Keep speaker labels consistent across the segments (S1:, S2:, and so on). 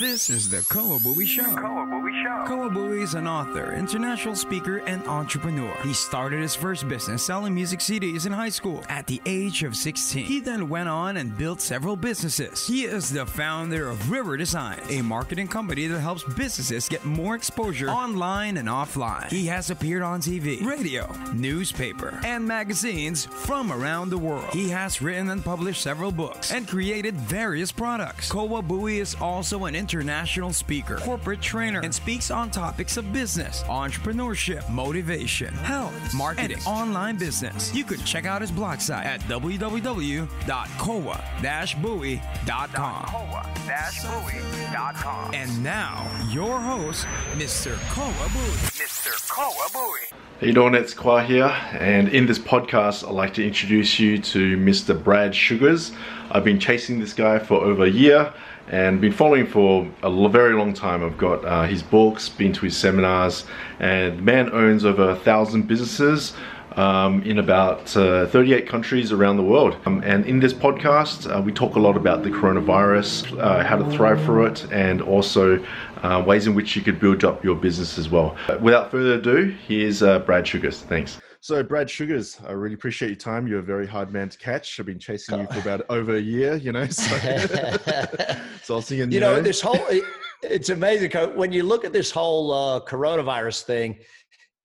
S1: This is the Kawabui Show.
S2: Kawabui Show.
S1: Kawabui is an author, international speaker, and entrepreneur. He started his first business selling music CDs in high school at the age of 16. He then went on and built several businesses. He is the founder of River Design, a marketing company that helps businesses get more exposure online and offline. He has appeared on TV, radio, newspaper, and magazines from around the world. He has written and published several books and created various products. Kawabui is also an international speaker, corporate trainer, and speaks on topics of business, entrepreneurship, motivation, health, marketing, and online business. You could check out his blog site at.
S2: Koa-buoy.com.
S1: And now, your host, Mr. Kawabui.
S2: Mr. Kawabui.
S3: How you doing? It's Kwa here, and in this podcast, I'd like to introduce you to Mr. Brad Sugars. I've been chasing this guy for over a year and been following for a very long time. I've got uh, his books, been to his seminars, and the man owns over a thousand businesses. Um, in about uh, 38 countries around the world. Um, and in this podcast, uh, we talk a lot about the coronavirus, uh, how to thrive through it, and also uh, ways in which you could build up your business as well. Without further ado, here's uh, Brad Sugars. Thanks. So, Brad Sugars, I really appreciate your time. You're a very hard man to catch. I've been chasing you for about over a year, you know. So, so I'll see you
S4: You know, this whole it- it's amazing when you look at this whole uh, coronavirus thing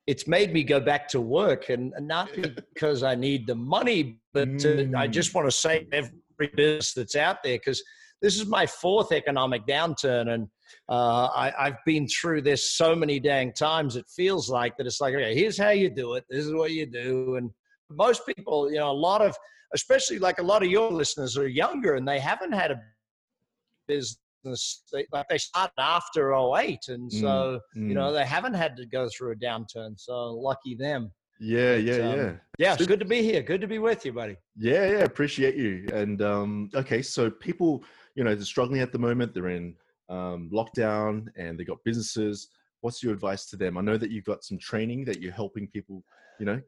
S4: it's made me go back to work and not because i need the money but uh, i
S3: Mm.
S4: just want to save every business that's out there because this is my fourth economic downturn and uh, I, i've been through this so many dang times it feels like that it's like okay here's how you do it this is what you do and most people you know a lot of especially like a lot of your listeners are younger and they haven't had a business they, like they started after 08 and
S3: Mm,
S4: so
S3: mm.
S4: you know they haven't had to go through a downturn so lucky them
S3: yeah, yeah,
S4: um,
S3: yeah.
S4: yeah it's good to be here good to be with you buddy
S3: Yeah, yeah, appreciate you. And um, okay, so people, you know, they're struggling at the moment. They're in um, lockdown and they've got businesses. What's your advice to them? I know that you've got some training that you're helping people, you know,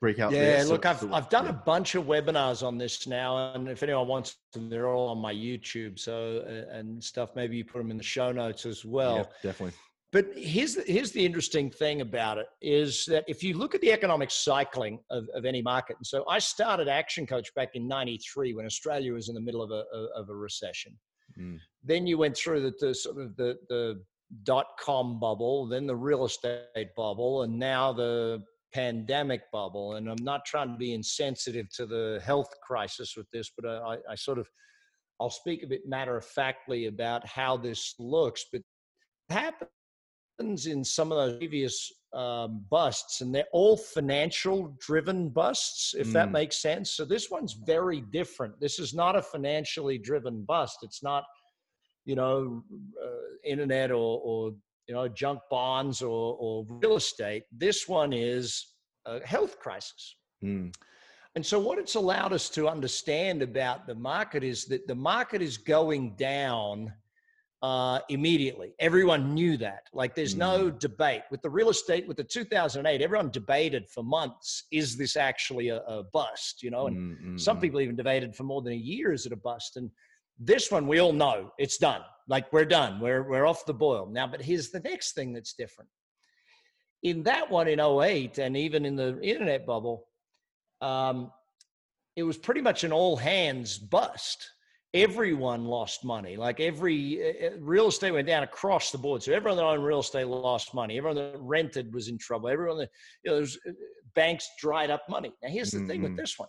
S3: break out.
S4: yeah
S3: there. So-
S4: look i've,
S3: so-
S4: I've done
S3: yeah.
S4: a bunch of webinars on this now and if anyone wants them they're all on my youtube so uh, and stuff maybe you put them in the show notes as well
S3: Yeah, definitely.
S4: But here's the, here's the interesting thing about it is that if you look at the economic cycling of, of any market, and so I started Action Coach back in '93 when Australia was in the middle of a of a recession.
S3: Mm.
S4: Then you went through the, the sort of the the dot com bubble, then the real estate bubble, and now the pandemic bubble. And I'm not trying to be insensitive to the health crisis with this, but I, I sort of I'll speak a bit matter of factly about how this looks. But it happens in some of those previous um, busts, and they're all financial driven busts, if that
S3: Mm.
S4: makes sense. So this one's very different. This is not a financially driven bust. It's not, you know, uh, internet or, or you know junk bonds or, or real estate. This one is a health crisis.
S3: Mm.
S4: And so, what it's allowed us to understand about the market is that the market is going down uh, immediately. Everyone knew that. Like, there's no debate. With the real estate, with the 2008, everyone debated for months is this actually a, a bust, you know? And
S3: Mm, mm,
S4: some
S3: mm.
S4: people even debated for more than a year is it a bust? And this one, we all know it's done. Like, we're done. We're, we're off the boil. Now, but here's the next thing that's different. In that one in 08, and even in the internet bubble, um, it was pretty much an all hands bust. Everyone lost money. Like every uh, uh, real estate went down across the board. So everyone that owned real estate lost money. Everyone that rented was in trouble. Everyone that you know, there was, uh, banks dried up money. Now here's the thing with
S3: Mhm.
S4: this one.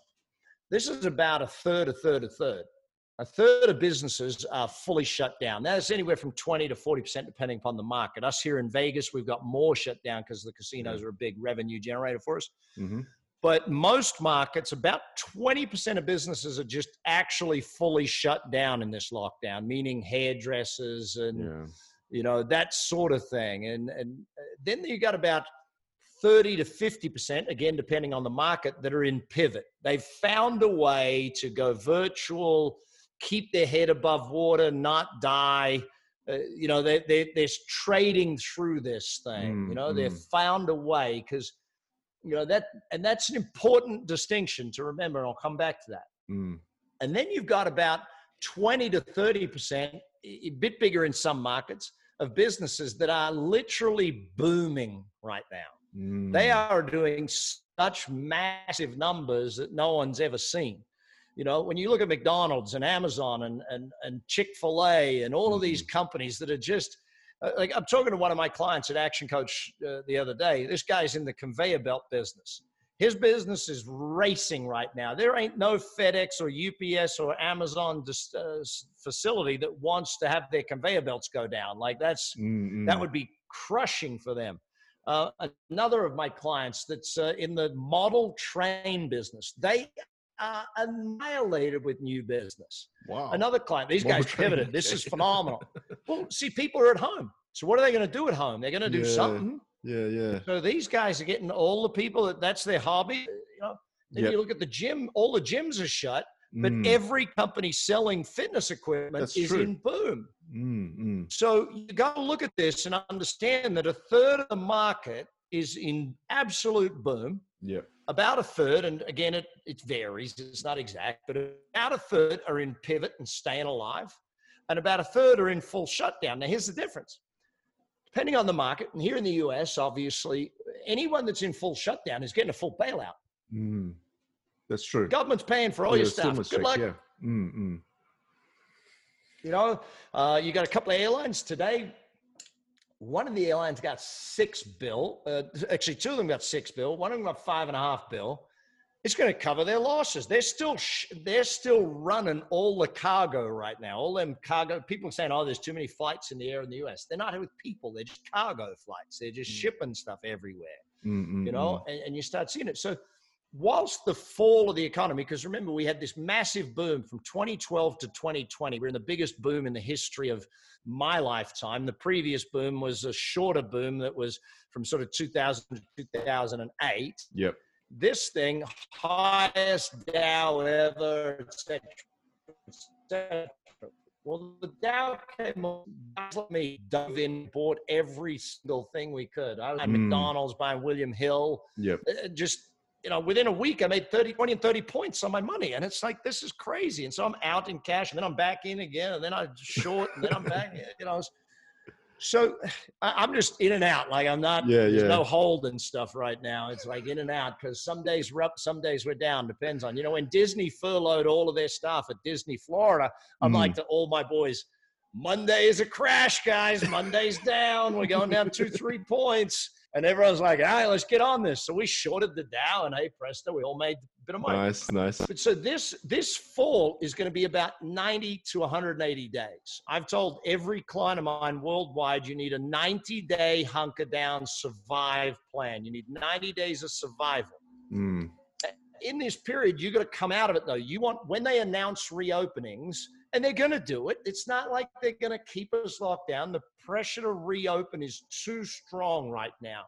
S4: This is about a third, a third, a third. A third of businesses are fully shut down. Now, That's anywhere from 20 to 40%, depending upon the market. Us here in Vegas, we've got more shut down because the casinos are a big revenue generator for us
S3: Mhm.
S4: But most markets about 20% of businesses are just actually fully shut down in this lockdown meaning hairdressers and
S3: Yeah.
S4: you know that sort of thing and and uh, then you got about 30 to 50% again depending on the market that are in pivot they've found a way to go virtual keep their head above water not die uh, you know they, they, they're trading through this thing
S3: Mm,
S4: you know they've
S3: mm.
S4: found a way because you know that and that's an important distinction to remember and i'll come back to that
S3: Mm.
S4: and then you've got about 20 to 30%, a bit bigger in some markets, of businesses that are literally booming right now.
S3: Mm.
S4: They are doing such massive numbers that no one's ever seen. You know, when you look at McDonald's and Amazon and, and, and Chick fil A and all of these
S3: Mm-hmm.
S4: companies that are just uh, like I'm talking to one of my clients at Action Coach uh, the other day. This guy's in the conveyor belt business. His business is racing right now. There ain't no FedEx or UPS or Amazon dis- uh, facility that wants to have their conveyor belts go down. Like that's
S3: Mm,
S4: that would be crushing for them. Uh, another of my clients that's uh, in the model train business, they are annihilated with new business.
S3: wow.
S4: Another client, these guys pivoted. This is phenomenal. well, see, people are at home. So what are they going to do at home? They're going to do
S3: Yeah.
S4: something.
S3: Yeah, yeah.
S4: So these guys are getting all the people that that's their hobby. You know, then
S3: Yep.
S4: you look at the gym, all the gyms are shut, but
S3: Mm,
S4: every company selling fitness equipment
S3: That's
S4: is
S3: true.
S4: in boom.
S3: mm, mm.
S4: So you got to look at this and understand that a third of the market is in absolute boom.
S3: Yeah.
S4: About a third, and again, it, it varies, it's not exact, but about a third are in pivot and staying alive, and about a third are in full shutdown. Now, here's the difference. Depending on the market, and here in the US, obviously, anyone that's in full shutdown is getting a full bailout.
S3: Mm. That's true.
S4: Government's paying for all
S3: Yeah,
S4: your stuff. Good
S3: check,
S4: luck.
S3: Yeah. Mm, mm.
S4: You know, uh, you got a couple of airlines today. One of the airlines got six bill. Uh, actually, two of them got six bill. One of them got five and a half bill. It's going to cover their losses. They're still sh- they're still running all the cargo right now. All them cargo people are saying, "Oh, there's too many flights in the air in the U.S." They're not with people. They're just cargo flights. They're just
S3: Mm.
S4: shipping stuff everywhere
S3: Mm, mm,
S4: you know, and, and you start seeing it. So, whilst the fall of the economy, because remember, we had this massive boom from 2012 to 2020. We're in the biggest boom in the history of my lifetime. The previous boom was a shorter boom that was from sort of 2000 to 2008.
S3: mm. Yep.
S4: This thing, highest Dow ever, etc. etc. Well, the Dow came on, like me dove in, bought every single thing we could. I was at
S3: Mm.
S4: McDonald's buying William Hill.
S3: Yep.
S4: Uh, Just, you know, within a week, I made 30, 20, and 30 points on my money. And it's like, this is crazy. And so I'm out in cash, and then I'm back in again, and then I short, and then I'm back, in, you know. So I'm just in and out. Like I'm not,
S3: Yeah,
S4: there's
S3: yeah.
S4: no hold and stuff right now. It's like in and out because some days we're up, some days we're down. Depends on, you know, when Disney furloughed all of their staff at Disney Florida, I'm
S3: Mhm.
S4: like to all my boys, Monday is a crash, guys. Monday's down. We're going down two, three points. And everyone's like, all right, let's get on this. So we shorted the Dow and hey, presto, we all made a bit of money.
S3: Nice, nice.
S4: But so this this fall is going to be about 90 to 180 days. I've told every client of mine worldwide you need a 90 day hunker down survive plan. You need 90 days of survival.
S3: Mm,
S4: In this period, you got to come out of it though. You want when they announce reopenings, and they're going to do it. It's not like they're going to keep us locked down. The pressure to reopen is too strong right now.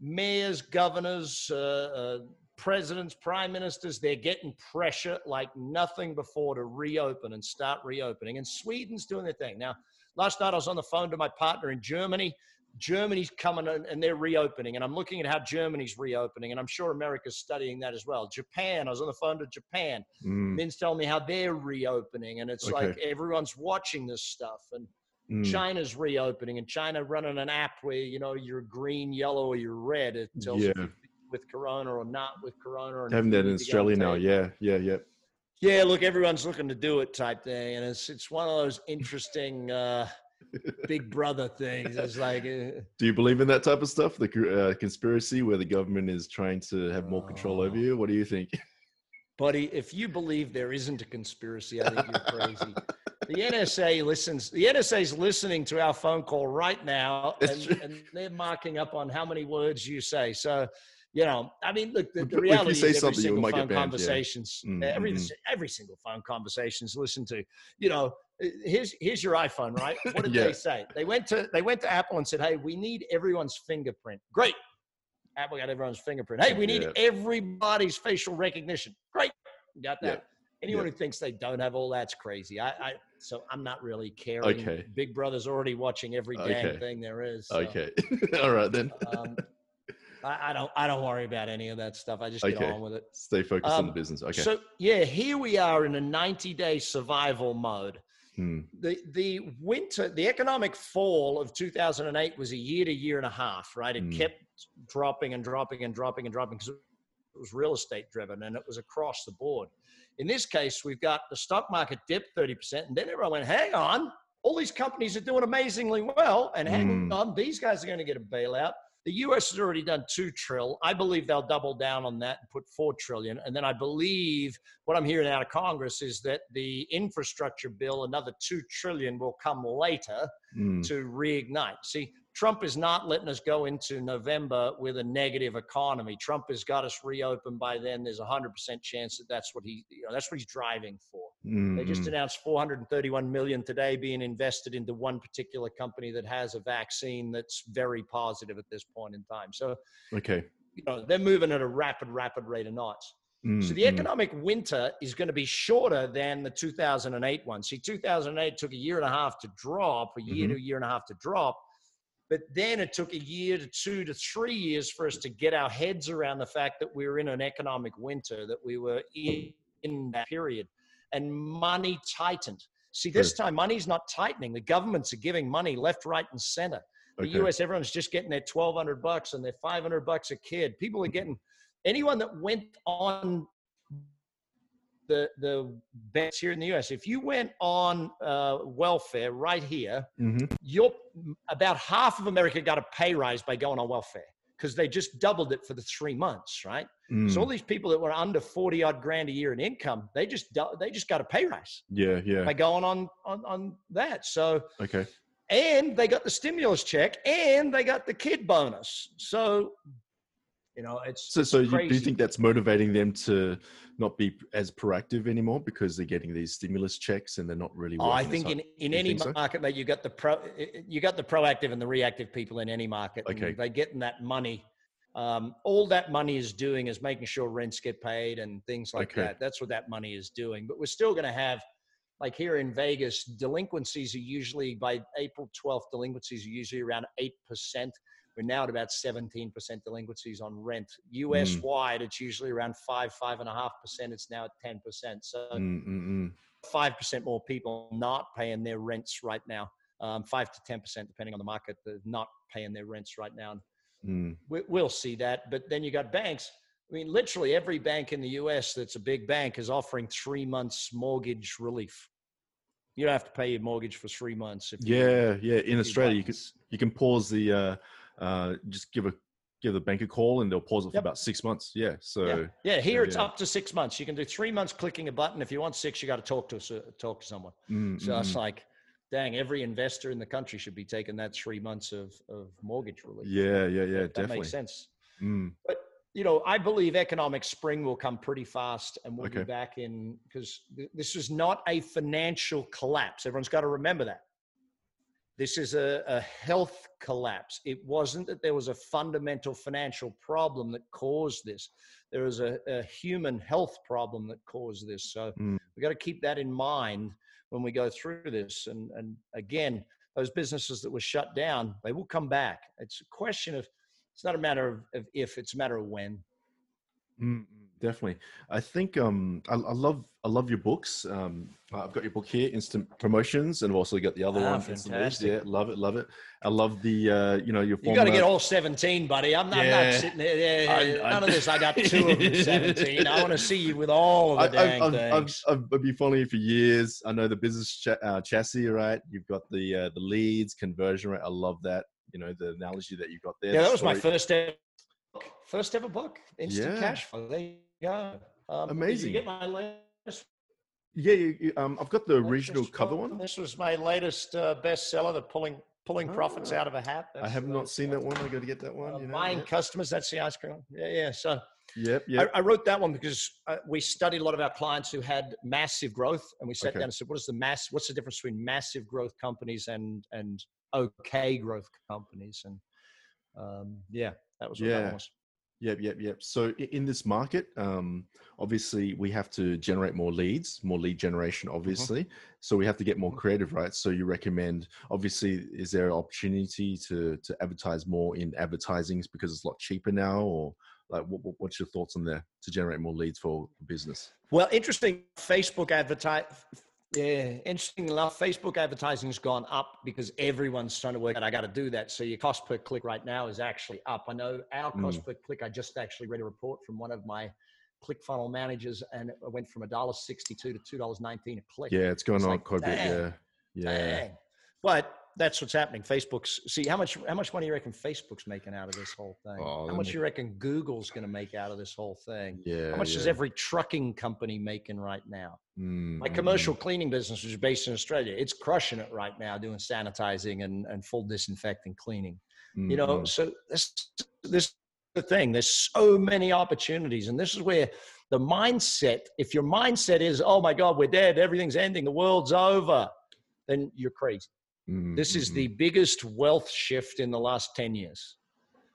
S4: Mayors, governors, uh, uh, presidents, prime ministers, they're getting pressure like nothing before to reopen and start reopening. And Sweden's doing their thing. Now, last night I was on the phone to my partner in Germany. Germany's coming and they're reopening. And I'm looking at how Germany's reopening. And I'm sure America's studying that as well. Japan, I was on the phone to Japan.
S3: mm,
S4: Min's telling me how they're reopening. And it's
S3: Okay.
S4: like everyone's watching this stuff. And
S3: mm.
S4: China's reopening and China running an app where, you know, you're green, yellow, or you're red. It tells
S3: Yeah.
S4: you with Corona or not with Corona. and
S3: Having that in
S4: need to go
S3: Australia now. Yeah, yeah, yeah.
S4: yeah, look, everyone's looking to do it type thing, and it's it's one of those interesting uh, Big Brother things. It's like, uh,
S3: Do you believe in that type of stuff? The uh, conspiracy where the government is trying to have more control over
S4: Oh.
S3: you? What do you think?
S4: buddy, if you believe there isn't a conspiracy, I think you're crazy. The NSA listens. The NSA is listening to our phone call right now, and, and they're marking up on how many words you say. So, you know, I mean, look, the, the reality
S3: say
S4: is every
S3: something, you
S4: single phone
S3: banned, yeah.
S4: conversations,
S3: Mm,
S4: every every single phone conversation is listened to. You know, uh, here's here's your iPhone, right? What did
S3: Yeah.
S4: they say? They went to they went to Apple and said, "Hey, we need everyone's fingerprint." Great. Apple got everyone's fingerprint. Hey, we need
S3: Yeah.
S4: everybody's facial recognition. Great. Got
S3: Yeah.
S4: that. Anyone
S3: Yeah.
S4: who thinks they don't have all that's crazy. I, I so I'm not really caring.
S3: Okay.
S4: Big Brother's already watching every dang
S3: Okay.
S4: thing there is. so,
S3: Okay. All right then.
S4: um, I, I don't I don't worry about any of that stuff. I just get
S3: Okay.
S4: on with it.
S3: Stay focused on
S4: Um,
S3: the business. Okay.
S4: So yeah, here we are in a 90 day survival mode.
S3: Hmm.
S4: The the winter, the economic fall of 2008 was a year to year and a half, right? It
S3: Mm.
S4: kept dropping and dropping and dropping and dropping because it was real estate driven and it was across the board. In this case, we've got the stock market dip 30%, and then everyone went, hang on, all these companies are doing amazingly well, and hang
S3: Mm.
S4: on, these guys are going to get a bailout. The US has already done two trill. I believe they'll double down on that and put four trillion. And then I believe what I'm hearing out of Congress is that the infrastructure bill, another two trillion, will come later
S3: Hmm.
S4: to reignite. See, Trump is not letting us go into November with a negative economy. Trump has got us reopened by then. There's a hundred percent chance that that's what he, you know, that's what he's driving for.
S3: Hmm,
S4: They just
S3: hmm.
S4: announced 431 million today being invested into one particular company that has a vaccine that's very positive at this point in time. So,
S3: Okay.
S4: you know, they're moving at a rapid, rapid rate of knots.
S3: Hmm,
S4: So the
S3: hmm.
S4: economic winter is going to be shorter than the 2008 one. See, 2008 took a year and a half to drop, a year
S3: Mhm.
S4: to a year and a half to drop. But then it took a year to two to three years for us to get our heads around the fact that we were in an economic winter, that we were in, in that period. And money tightened. See, this time money's not tightening. The governments are giving money left, right, and center. The
S3: Okay.
S4: US, everyone's just getting their 1200 bucks and their 500 bucks a kid. People are getting anyone that went on the the bets here in the US. If you went on uh, welfare right here,
S3: Mhm.
S4: you're about half of America got a pay rise by going on welfare because they just doubled it for the three months, right?
S3: Hmm.
S4: So all these people that were under 40 odd grand a year in income, they just they just got a pay rise
S3: Yeah. Yeah.
S4: by going on on on that. So
S3: Okay.
S4: and they got the stimulus check and they got the kid bonus. So, you know, it's
S3: So, so you, do you think that's motivating them to not be as proactive anymore because they're getting these stimulus checks and they're not really?
S4: Oh, I think in, in any
S3: think so?
S4: market, mate, you got the pro, you got the proactive and the reactive people in any market. and
S3: Okay.
S4: they getting that money. Um, all that money is doing is making sure rents get paid and things like
S3: Okay.
S4: that. That's what that money is doing. But we're still going to have, like here in Vegas, delinquencies are usually by April 12th. Delinquencies are usually around eight percent. We're now at about 17% delinquencies on rent. US
S3: Mm.
S4: wide, it's usually around five, five and a half percent. It's now at 10%. So
S3: Mm, mm, mm.
S4: five percent more people not paying their rents right now. Um, five to ten percent, depending on the market, not paying their rents right now.
S3: Mm.
S4: We, we'll see that. But then you got banks. I mean, literally every bank in the U.S. that's a big bank is offering three months mortgage relief. You don't have to pay your mortgage for three months. If you-
S3: Yeah, yeah. In Australia, you can you can pause the uh, uh, just give a give the bank a call and they'll pause it for
S4: Yep.
S3: about six months. Yeah. So
S4: yeah, yeah. Here
S3: yeah,
S4: it's
S3: yeah.
S4: up to six months. You can do three months clicking a button. If you want six, you got to talk to us, uh, talk to someone.
S3: mm,
S4: So
S3: mm,
S4: it's
S3: mm.
S4: like, dang, every investor in the country should be taking that three months of, of mortgage relief.
S3: yeah, yeah, yeah.
S4: That- that makes sense.
S3: Mm,
S4: But you know, I believe economic spring will come pretty fast, and we'll
S3: Okay.
S4: be back in because th- this is not a financial collapse. Everyone's got to remember that. This is a, a health collapse. It wasn't that there was a fundamental financial problem that caused this. There was a, a human health problem that caused this. So
S3: Mm.
S4: we got to keep that in mind when we go through this. And and again, those businesses that were shut down, they will come back. It's a question of it's not a matter of, of if, it's a matter of when.
S3: Mm, mm, definitely. I think um I, I love I love your books. Um I've got your book here, Instant Promotions, and I've also got the other
S4: Ah,
S3: one, Instant
S4: fantastic.
S3: Yeah, love it, love it. I love the uh you know your
S4: You got to get all 17, buddy. I'm, I'm
S3: Yeah.
S4: not sitting there. Yeah,
S3: I-. I-
S4: None of this. I got two of them 17. I want to see you with all of the dang
S3: I've, I've, I've. I've, I've been following you for years. I know the business cha- uh, chassis, right? You've got the uh, the leads, conversion rate. I love that. You know the analogy that you got there.
S4: yeah, that was my first ever book. First ever book. Instant
S3: Yeah.
S4: cash flow. Go. Um,
S3: Amazing.
S4: you get my latest?
S3: Yeah, you, you, um, I've got the original cover
S4: one? This was my latest uh, bestseller. The pulling pulling profits
S3: Ah.
S4: out of a hat.
S3: I have not seen that one. I got to get that one.
S4: Uh,
S3: you know,
S4: buying
S3: yeah.
S4: customers. That's the ice cream. Yeah, yeah. So
S3: Yep, yep.
S4: I, I wrote that one because uh, we studied a lot of our clients who had massive growth, and we sat
S3: Okay.
S4: down and said, "What is the mass? What's the difference between massive growth companies and and okay growth companies?" And um, yeah, that was what that
S3: Yeah.
S4: one was.
S3: Yep, yep, yep. So in this market, um, obviously we have to generate more leads, more lead generation, obviously. So we have to get more creative, right? So you recommend, obviously, is there an opportunity to to advertise more in advertisings because it's a lot cheaper now, or like what, what- what's your thoughts on there to generate more leads for business?
S4: Well, interesting. Facebook advertise. Yeah, interesting enough, Facebook advertising has gone up because everyone's trying to work out. I got to do that. So your cost per click right now is actually up. I know our cost mm. per click. I just actually read a report from one of my click funnel managers, and it went from a dollar sixty-two to two dollars nineteen a click.
S3: Yeah, it's going
S4: It's
S3: on
S4: like,
S3: quite a bit. Yeah, yeah.
S4: Dang. But that's what's happening. Facebook's see how much how much money you reckon Facebook's making out of this whole thing?
S3: Oh,
S4: how much
S3: making-
S4: you reckon Google's going to make out of this whole thing?
S3: Yeah.
S4: How much is every trucking company making right now?
S3: Mm,
S4: My
S3: mm,
S4: commercial cleaning business, which is based in Australia, it's crushing it right now, doing sanitizing and, and full disinfecting cleaning.
S3: mm,
S4: You know,
S3: mm.
S4: so this this the thing. There's so many opportunities, and this is where the mindset. If your mindset is, "Oh my God, we're dead, everything's ending, the world's over," then you're crazy.
S3: Mm,
S4: This is the biggest wealth shift in the last 10 years.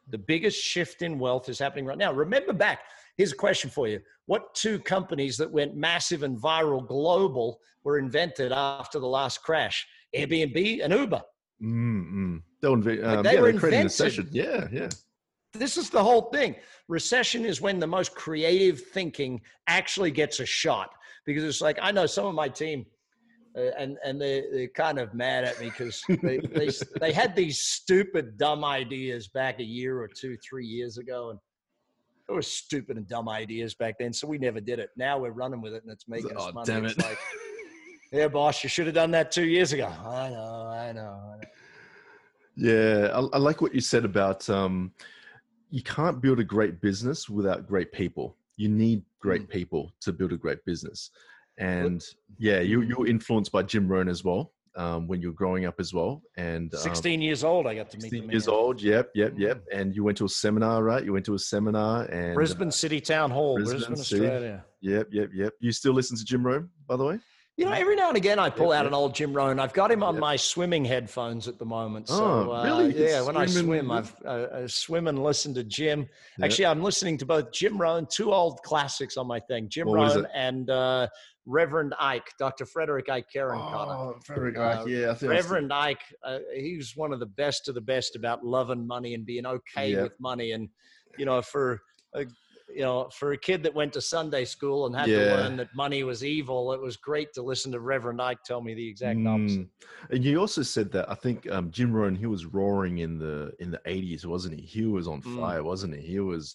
S4: The biggest shift in wealth is happening right now. Remember back, here's a question for you. What two companies that went massive and viral global were invented after the last crash? Airbnb and Uber.
S3: Mm, mm. They were, inve- um,
S4: they
S3: yeah,
S4: were
S3: they created a
S4: invented.
S3: session. Yeah, yeah.
S4: This is the whole thing. Recession is when the most creative thinking actually gets a shot because it's like I know some of my team, and and they they're kind of mad at me because they, they they had these stupid dumb ideas back a year or two three years ago and. It was stupid and dumb ideas back then, so we never did it. Now we're running with it, and it's making us
S3: Oh,
S4: money.
S3: damn
S4: It's
S3: it.
S4: like, yeah, boss, you should have done that two years ago. I know, I know, I know.
S3: Yeah, I, I like what you said about um, you can't build a great business without great people. You need great
S4: Mm.
S3: people to build a great business. And yeah, you you were influenced by Jim Rohn as well um, when you were growing up as well. And um,
S4: 16 years old, I got to meet
S3: 16
S4: the
S3: years old. Yep, yep, yep. And you went to a seminar, right? You went to a seminar and uh,
S4: Brisbane City Town Hall,
S3: Brisbane
S4: Brisbane,
S3: City.
S4: Australia.
S3: Yep, yep, yep. You still listen to Jim Rohn, by the way?
S4: You know, every now and again I pull
S3: Yep,
S4: out
S3: yep.
S4: an old Jim Rohn. I've got him on
S3: Yep.
S4: my swimming headphones at the moment. So,
S3: Oh,
S4: uh,
S3: really? You
S4: yeah, when I
S3: swim
S4: I've uh, I swim and listen to Jim. Actually, I'm listening to both Jim Rohn, two old classics on my thing, Jim
S3: What
S4: Rohn and uh, Reverend Ike, Dr. Frederick Ike Karen
S3: Oh, Frederick
S4: Uh,
S3: Ike, yeah, I think I
S4: Reverend Ike, uh, he was one of the best of the best about loving money and being okay with money. And you know, for a, you know, for a kid that went to Sunday school and had to learn that money was evil, it was great to listen to Reverend Ike tell me the exact opposite.
S3: Mm. And you also said that I think um, Jim Rohn he was roaring in the in the eighties, wasn't he? He was on
S4: Mm.
S3: fire, wasn't he? He was,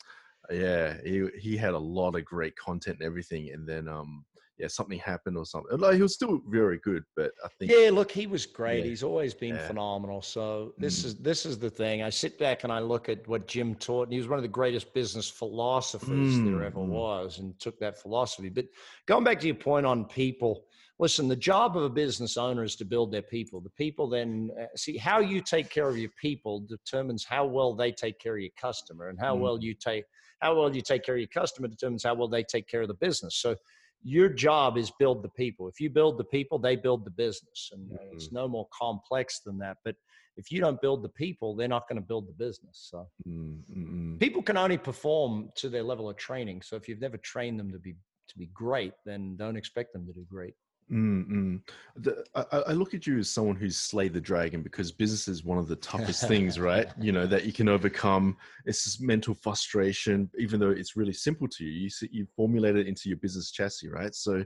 S3: yeah. He he had a lot of great content and everything, and then um yeah something happened or something. Like he was still very good, but I think
S4: Yeah, look, he was great.
S3: Yeah.
S4: He's always been
S3: Yeah.
S4: phenomenal. So this
S3: Mm.
S4: is this is the thing. I sit back and I look at what Jim taught, and he was one of the greatest business philosophers there
S3: Mm,
S4: ever
S3: mm.
S4: was, and took that philosophy. But going back to your point on people, listen, the job of a business owner is to build their people. The people then uh, see how you take care of your people determines how well they take care of your customer, and how
S3: Mm.
S4: well you take how well you take care of your customer determines how well they take care of the business. So your job is build the people. If you build the people, they build the business, and uh, it's no more complex than that. But if you don't build the people, they're not going to build the business. So
S3: Mm, mm, mm.
S4: people can only perform to their level of training. So if you've never trained them to be to be great, then don't expect them to do great.
S3: Mm, mm. The, I, I look at you as someone who's slayed the dragon because business is one of the toughest things, right? You know that you can overcome. It's this mental frustration, even though it's really simple to you. You see, you formulate it into your business chassis, right? So,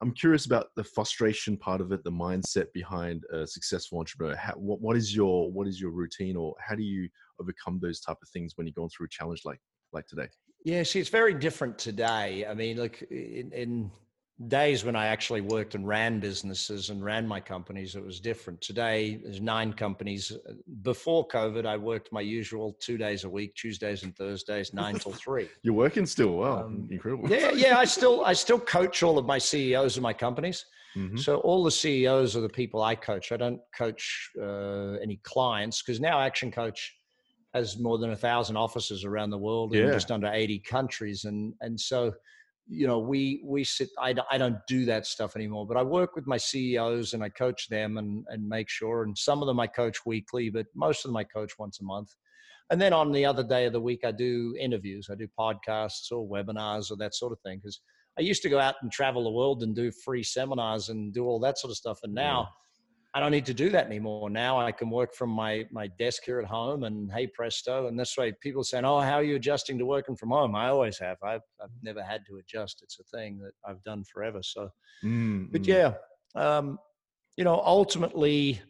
S3: I'm curious about the frustration part of it, the mindset behind a successful entrepreneur. How, what, what is your what is your routine, or how do you overcome those type of things when you're going through a challenge like like today?
S4: Yeah, see, it's very different today. I mean, look, in, in days when I actually worked and ran businesses and ran my companies, it was different. Today, there's nine companies. Before COVID, I worked my usual two days a week, Tuesdays and Thursdays, nine till three.
S3: You're working still. Wow,
S4: Um,
S3: incredible.
S4: Yeah, yeah. I still, I still coach all of my CEOs of my companies.
S3: Mhm.
S4: So all the CEOs are the people I coach. I don't coach uh, any clients because now Action Coach has more than a thousand offices around the world in just under 80 countries. And, and so you know, we we sit. I, I don't do that stuff anymore. But I work with my CEOs and I coach them and and make sure. And some of them I coach weekly, but most of them I coach once a month. And then on the other day of the week, I do interviews. I do podcasts or webinars or that sort of thing. Because I used to go out and travel the world and do free seminars and do all that sort of stuff. And now. Yeah I don't need to do that anymore. Now I can work from my my desk here at home, and hey presto, and this way people saying, "Oh, how are you adjusting to working from home?" I always have. I've I've never had to adjust. It's a thing that I've done forever. So, mm-hmm. but yeah, um, you know, ultimately.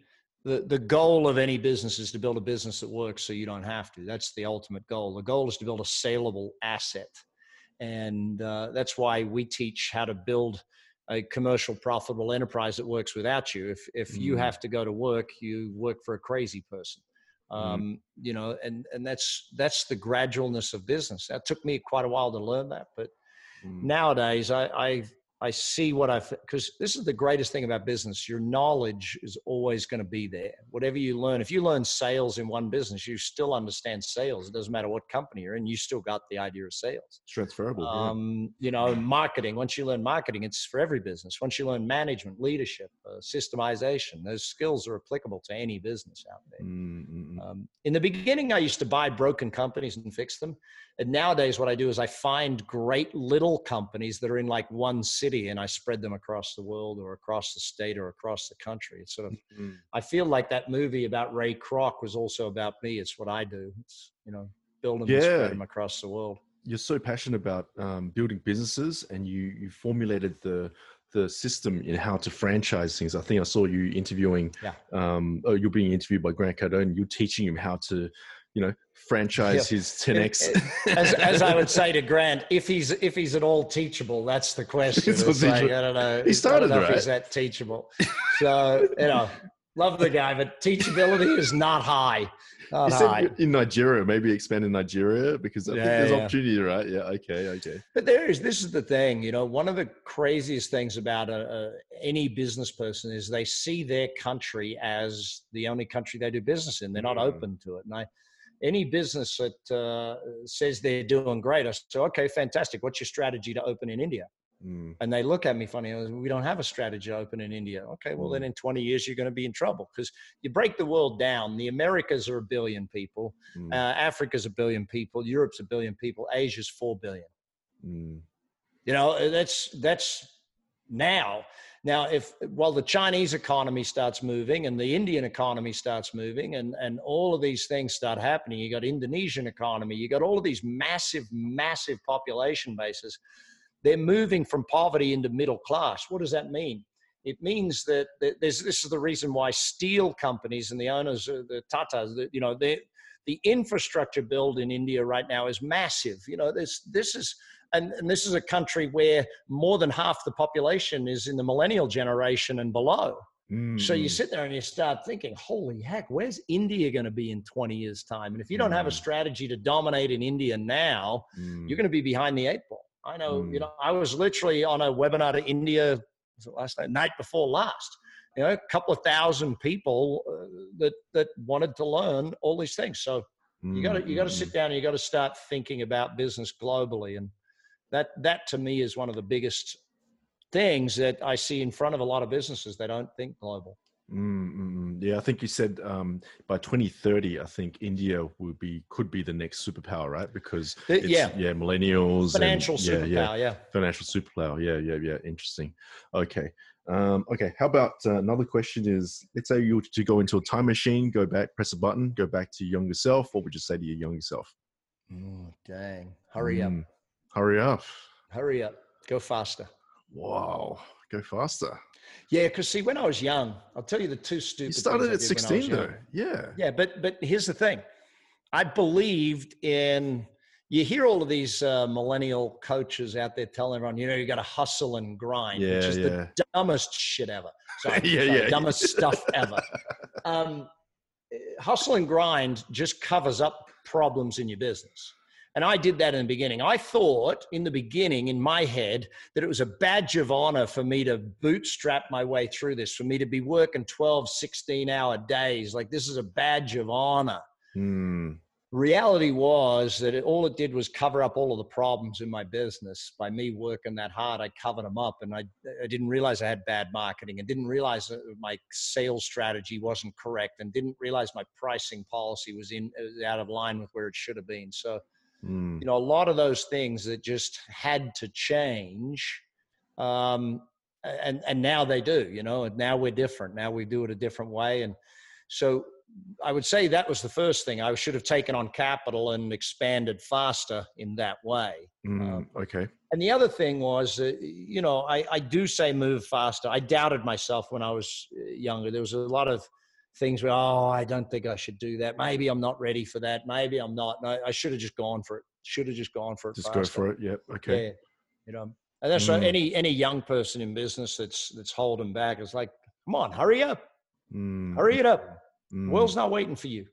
S4: The, the goal of any business is to build a business that works so you don't have to. That's the ultimate goal. The goal is to build a saleable asset. And uh, that's why we teach how to build a commercial profitable enterprise that works without you if if mm. you have to go to work you work for a crazy person mm. um, mm. you know and and that's that's the gradualness of business that took me quite a while to learn that but mm. nowadays i i I see what I've because this is the greatest thing about business. Your knowledge is always going to be there. Whatever you learn, if you learn sales in one business, you still understand sales. It doesn't matter what company you're in, you still got the idea of sales.
S3: It's transferable.
S4: Um, yeah. You know, marketing. Once you learn marketing, it's for every business. Once you learn management, leadership, uh, systemization, those skills are applicable to any business out there. Mm-hmm. Um, in the beginning, I used to buy broken companies and fix them. And nowadays, what I do is I find great little companies that are in like one city and I spread them across the world or across the state or across the country. It's sort of, mm-hmm. I feel like that movie about Ray Kroc was also about me. It's what I do. It's, you know, build them yeah. and spread them across the world.
S3: You're so passionate about um, building businesses and you, you formulated the, the system in how to franchise things. I think I saw you interviewing, yeah. um, oh, you're being interviewed by Grant Cardone. You're teaching him how to you know franchise yeah. his 10x
S4: as, as, i would say to grant if he's if he's at all teachable that's the question like, i don't know
S3: he started right.
S4: if that teachable so you know love the guy but teachability is not high not high.
S3: in nigeria maybe expand in nigeria because I yeah, think there's yeah. opportunity right yeah okay okay
S4: but there is this is the thing you know one of the craziest things about a, a, any business person is they see their country as the only country they do business in they're not mm. open to it and i any business that uh, says they're doing great, I say, okay, fantastic. What's your strategy to open in India? Mm. And they look at me funny. We don't have a strategy to open in India. Okay, well, mm. then in 20 years, you're going to be in trouble because you break the world down. The Americas are a billion people, mm. uh, Africa's a billion people, Europe's a billion people, Asia's 4 billion. Mm. You know, that's, that's now. Now, if while the Chinese economy starts moving and the Indian economy starts moving and, and all of these things start happening, you got Indonesian economy, you got all of these massive, massive population bases. They're moving from poverty into middle class. What does that mean? It means that, there's, this is the reason why steel companies and the owners, of the Tatas, the, you know, the infrastructure build in India right now is massive. You know, this this is and, and this is a country where more than half the population is in the millennial generation and below. Mm. So you mm. sit there and you start thinking, holy heck, where's India going to be in 20 years' time? And if you don't mm. have a mm. strategy to dominate in India now, mm. you're going to be behind the eight ball. I know, you mm. know, I was literally on a webinar to India last night, night before last. You know, a couple of thousand people uh, that that wanted to learn all these things. So you got to you got to sit down and you got to start thinking about business globally and that that to me is one of the biggest things that I see in front of a lot of businesses. They don't think global.
S3: Mm-hmm. Yeah, I think you said um, by 2030, I think India would be could be the next superpower, right? Because
S4: yeah,
S3: yeah, millennials,
S4: financial
S3: and,
S4: superpower,
S3: yeah,
S4: yeah,
S3: financial superpower, yeah, yeah, yeah. Interesting. Okay, um, okay. How about uh, another question? Is let's say you were to go into a time machine, go back, press a button, go back to your younger self. What would you say to your younger self?
S4: Mm, dang, hurry mm. up.
S3: Hurry up.
S4: Hurry up. Go faster.
S3: Wow. Go faster.
S4: Yeah, because see, when I was young, I'll tell you the two stupid.
S3: You started at sixteen, though. Yeah.
S4: Yeah, but but here's the thing, I believed in. You hear all of these uh, millennial coaches out there telling everyone, you know, you got to hustle and grind, yeah, which is yeah. the dumbest shit ever. Sorry, yeah, sorry, yeah, dumbest stuff ever. Um, hustle and grind just covers up problems in your business. And I did that in the beginning. I thought in the beginning, in my head, that it was a badge of honor for me to bootstrap my way through this, for me to be working 12, 16 hour days. Like this is a badge of honor. Mm. reality was that it, all it did was cover up all of the problems in my business by me working that hard i covered them up and i, I didn't realize i had bad marketing and didn't realize that my sales strategy wasn't correct and didn't realize my pricing policy was in was out of line with where it should have been so
S3: Mm.
S4: you know a lot of those things that just had to change um, and and now they do you know and now we're different. Now we do it a different way. And so i would say that was the first thing. I should have taken on capital and expanded faster in that way.
S3: Mm, okay.
S4: and the other thing was uh, you know I, I do say move faster. I doubted myself when i was uh, younger. There was a lot of things where oh i don't think i should do that maybe i'm not ready for that maybe i'm not no, i should have just gone for it should have just gone for it
S3: Just
S4: faster.
S3: go for it. Yep. Okay.
S4: Yeah, you know, and that's
S3: Mm.
S4: any any young person in business that's that's holding back is like, come on, hurry up,
S3: Mm,
S4: hurry it up. The
S3: mm,
S4: world's not waiting for you.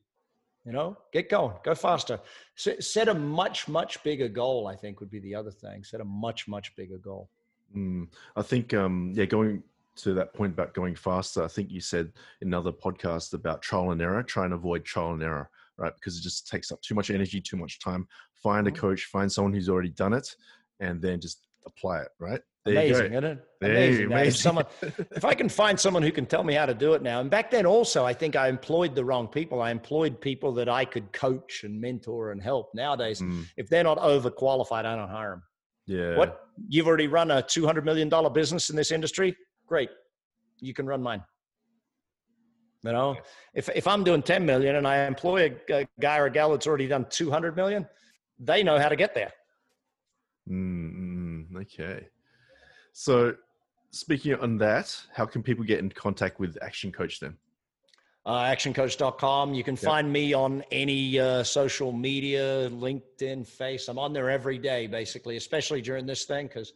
S4: You know, get going, go faster. Set, set a much much bigger goal. I think would be the other thing. Set a much much bigger goal.
S3: mm. I think, um, yeah, going to that point about going faster, I think you said in another podcast about trial and error, try and avoid trial and error, right? Because it just takes up too much energy, too much time. Find a
S4: Mhm.
S3: coach, find someone who's already done it, and then just apply it, right? There
S4: amazing, isn't it? Amazing. that If someone, if I can find someone who can tell me how to do it now, and back then also, I think I employed the wrong people. I employed people that I could coach and mentor and help. Nowadays,
S3: Mm,
S4: if they're not overqualified, I don't hire them.
S3: yeah.
S4: What you've already run a two hundred million dollar business in this industry? Great, you can run mine. You know, if if I'm doing ten million and I employ a, a guy or a gal that's already done two hundred million, they know how to get there.
S3: Mm, okay. So, speaking on that, how can people get in contact with Action Coach then?
S4: Uh, actioncoach.com. You can find me on any uh, social media, LinkedIn, Face. I'm on there every day, basically, especially during this thing, because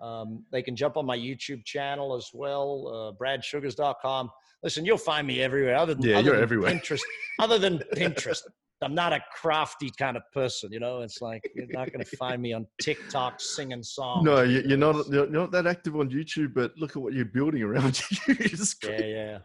S4: um, they can jump on my YouTube channel as well, uh, bradsugars.com. Listen, you'll find me everywhere. Other than,
S3: Yeah,
S4: other
S3: you're everywhere.
S4: Pinterest, other than Pinterest, I'm not a crafty kind of person. You know, it's like you're not going to find me on TikTok singing songs.
S3: No, you- you're not you're not that active on YouTube, but look at what you're building around you.
S4: Yeah, yeah.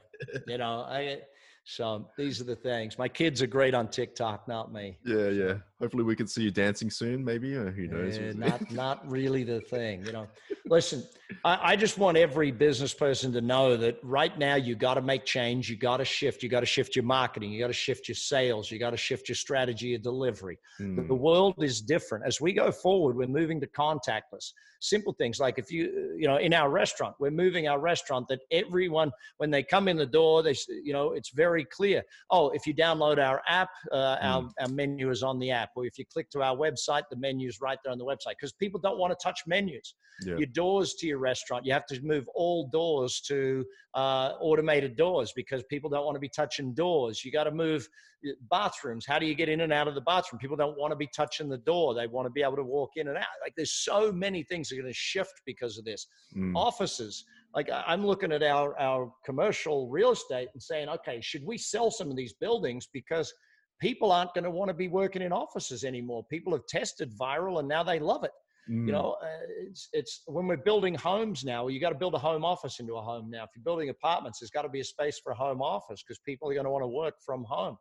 S4: You know, I. So these are the things. My kids are great on TikTok, not me.
S3: yeah, yeah. Hopefully, we can see you dancing soon. Maybe, or who knows?
S4: Yeah, not not really the thing, you know. Listen, I, I just want every business person to know that right now you got to make change. You got to shift. You got to shift your marketing. You got to shift your sales. You got to shift your strategy of delivery. The,
S3: Mm,
S4: the world is different. As we go forward, we're moving to contactless. Simple things like if you, you know, in our restaurant, we're moving our restaurant that everyone, when they come in the door, they, you know, it's very clear. Oh, if you download our app, uh, our, our menu is on the app. Or if you click to our website, the menu is right there on the website because people don't want to touch menus.
S3: yeah.
S4: Your doors to your restaurant, you have to move all doors to uh, automated doors because people don't want to be touching doors. You got to move uh, bathrooms. How do you get in and out of the bathroom? People don't want to be touching the door. They want to be able to walk in and out. Like there's so many things are going to shift because of this.
S3: Mm,
S4: Offices. Like I'm looking at our our commercial real estate and saying, okay, should we sell some of these buildings because people aren't going to want to be working in offices anymore. People have tested viral and now they love it
S3: mm,
S4: you know uh, it's it's when we're building homes now you got to build a home office into a home now if you're building apartments there's got to be a space for a home office because people are going to want to work from home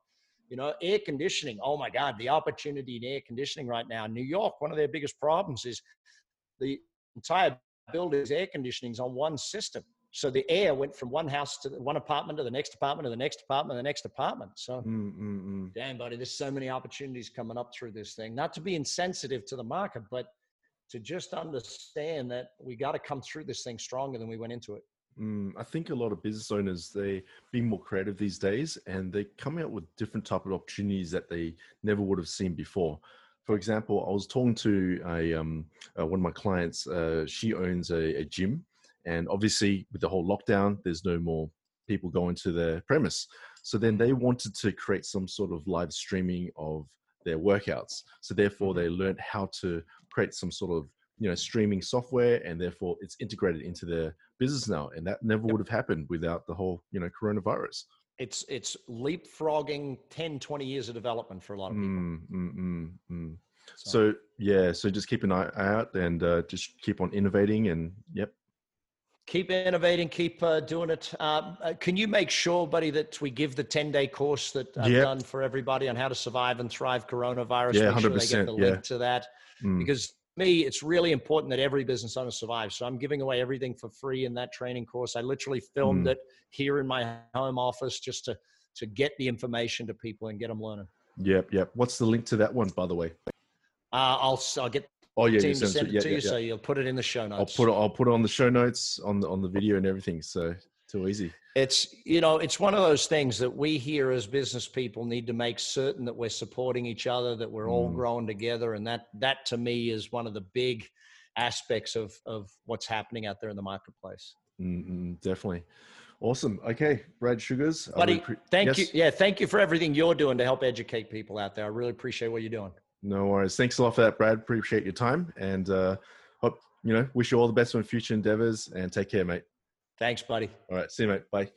S4: you know air conditioning oh my god the opportunity in air conditioning right now new york one of their biggest problems is the entire building's air conditioning's on one system so the air went from one house to one apartment to the next apartment to the next apartment to the next apartment so
S3: mm, mm, mm.
S4: damn buddy there's so many opportunities coming up through this thing not to be insensitive to the market but to just understand that we got to come through this thing stronger than we went into it
S3: Mm, I think a lot of business owners they being more creative these days, and they're coming out with different type of opportunities that they never would have seen before. For example, I was talking to a um, uh, one of my clients. Uh, she owns a, a gym, and obviously with the whole lockdown, there's no more people going to their premise. So then they wanted to create some sort of live streaming of their workouts. So therefore, they learned how to create some sort of you know streaming software, and therefore it's integrated into their business now and that never
S4: Yep.
S3: would have happened without the whole you know coronavirus
S4: it's it's leapfrogging 10 20 years of development for a lot of people
S3: mm, mm, mm, mm.
S4: so,
S3: so yeah so just keep an eye out and uh, just keep on innovating and yep
S4: keep innovating, keep uh, doing it. Um, uh, can you make sure, buddy, that we give the 10 day course that I've
S3: Yep.
S4: done for everybody on how to survive and thrive coronavirus?
S3: Yeah,
S4: make sure they get
S3: 100%,
S4: the
S3: yeah.
S4: link to that.
S3: Mm.
S4: Because me, it's really important that every business owner survives. So I'm giving away everything for free in that training course. I literally filmed
S3: Mm.
S4: it here in my home office just to, to get the information to people and get them learning.
S3: Yep, yep. What's the link to that one, by the way?
S4: Uh, I'll, I'll get
S3: Oh yeah,
S4: team to send it
S3: yeah,
S4: to
S3: yeah,
S4: you,
S3: yeah.
S4: so you'll put it in the show notes.
S3: I'll put it. I'll put it on the show notes on the on the video and everything. So too easy.
S4: it's you know it's one of those things that we here as business people need to make certain that we're supporting each other that we're all
S3: Mm.
S4: growing together and that that to me is one of the big aspects of of what's happening out there in the marketplace
S3: Mm, mm, definitely. Awesome. Okay, Brad Sugars.
S4: Buddy
S3: pre-
S4: thank
S3: Yes?
S4: you yeah thank you for everything you're doing to help educate people out there i really appreciate what you're doing
S3: No worries. Thanks a lot for that, Brad. Appreciate your time, and uh, hope you know. Wish you all the best on future endeavors, and take care, mate.
S4: Thanks buddy
S3: All right, see you, mate. Bye.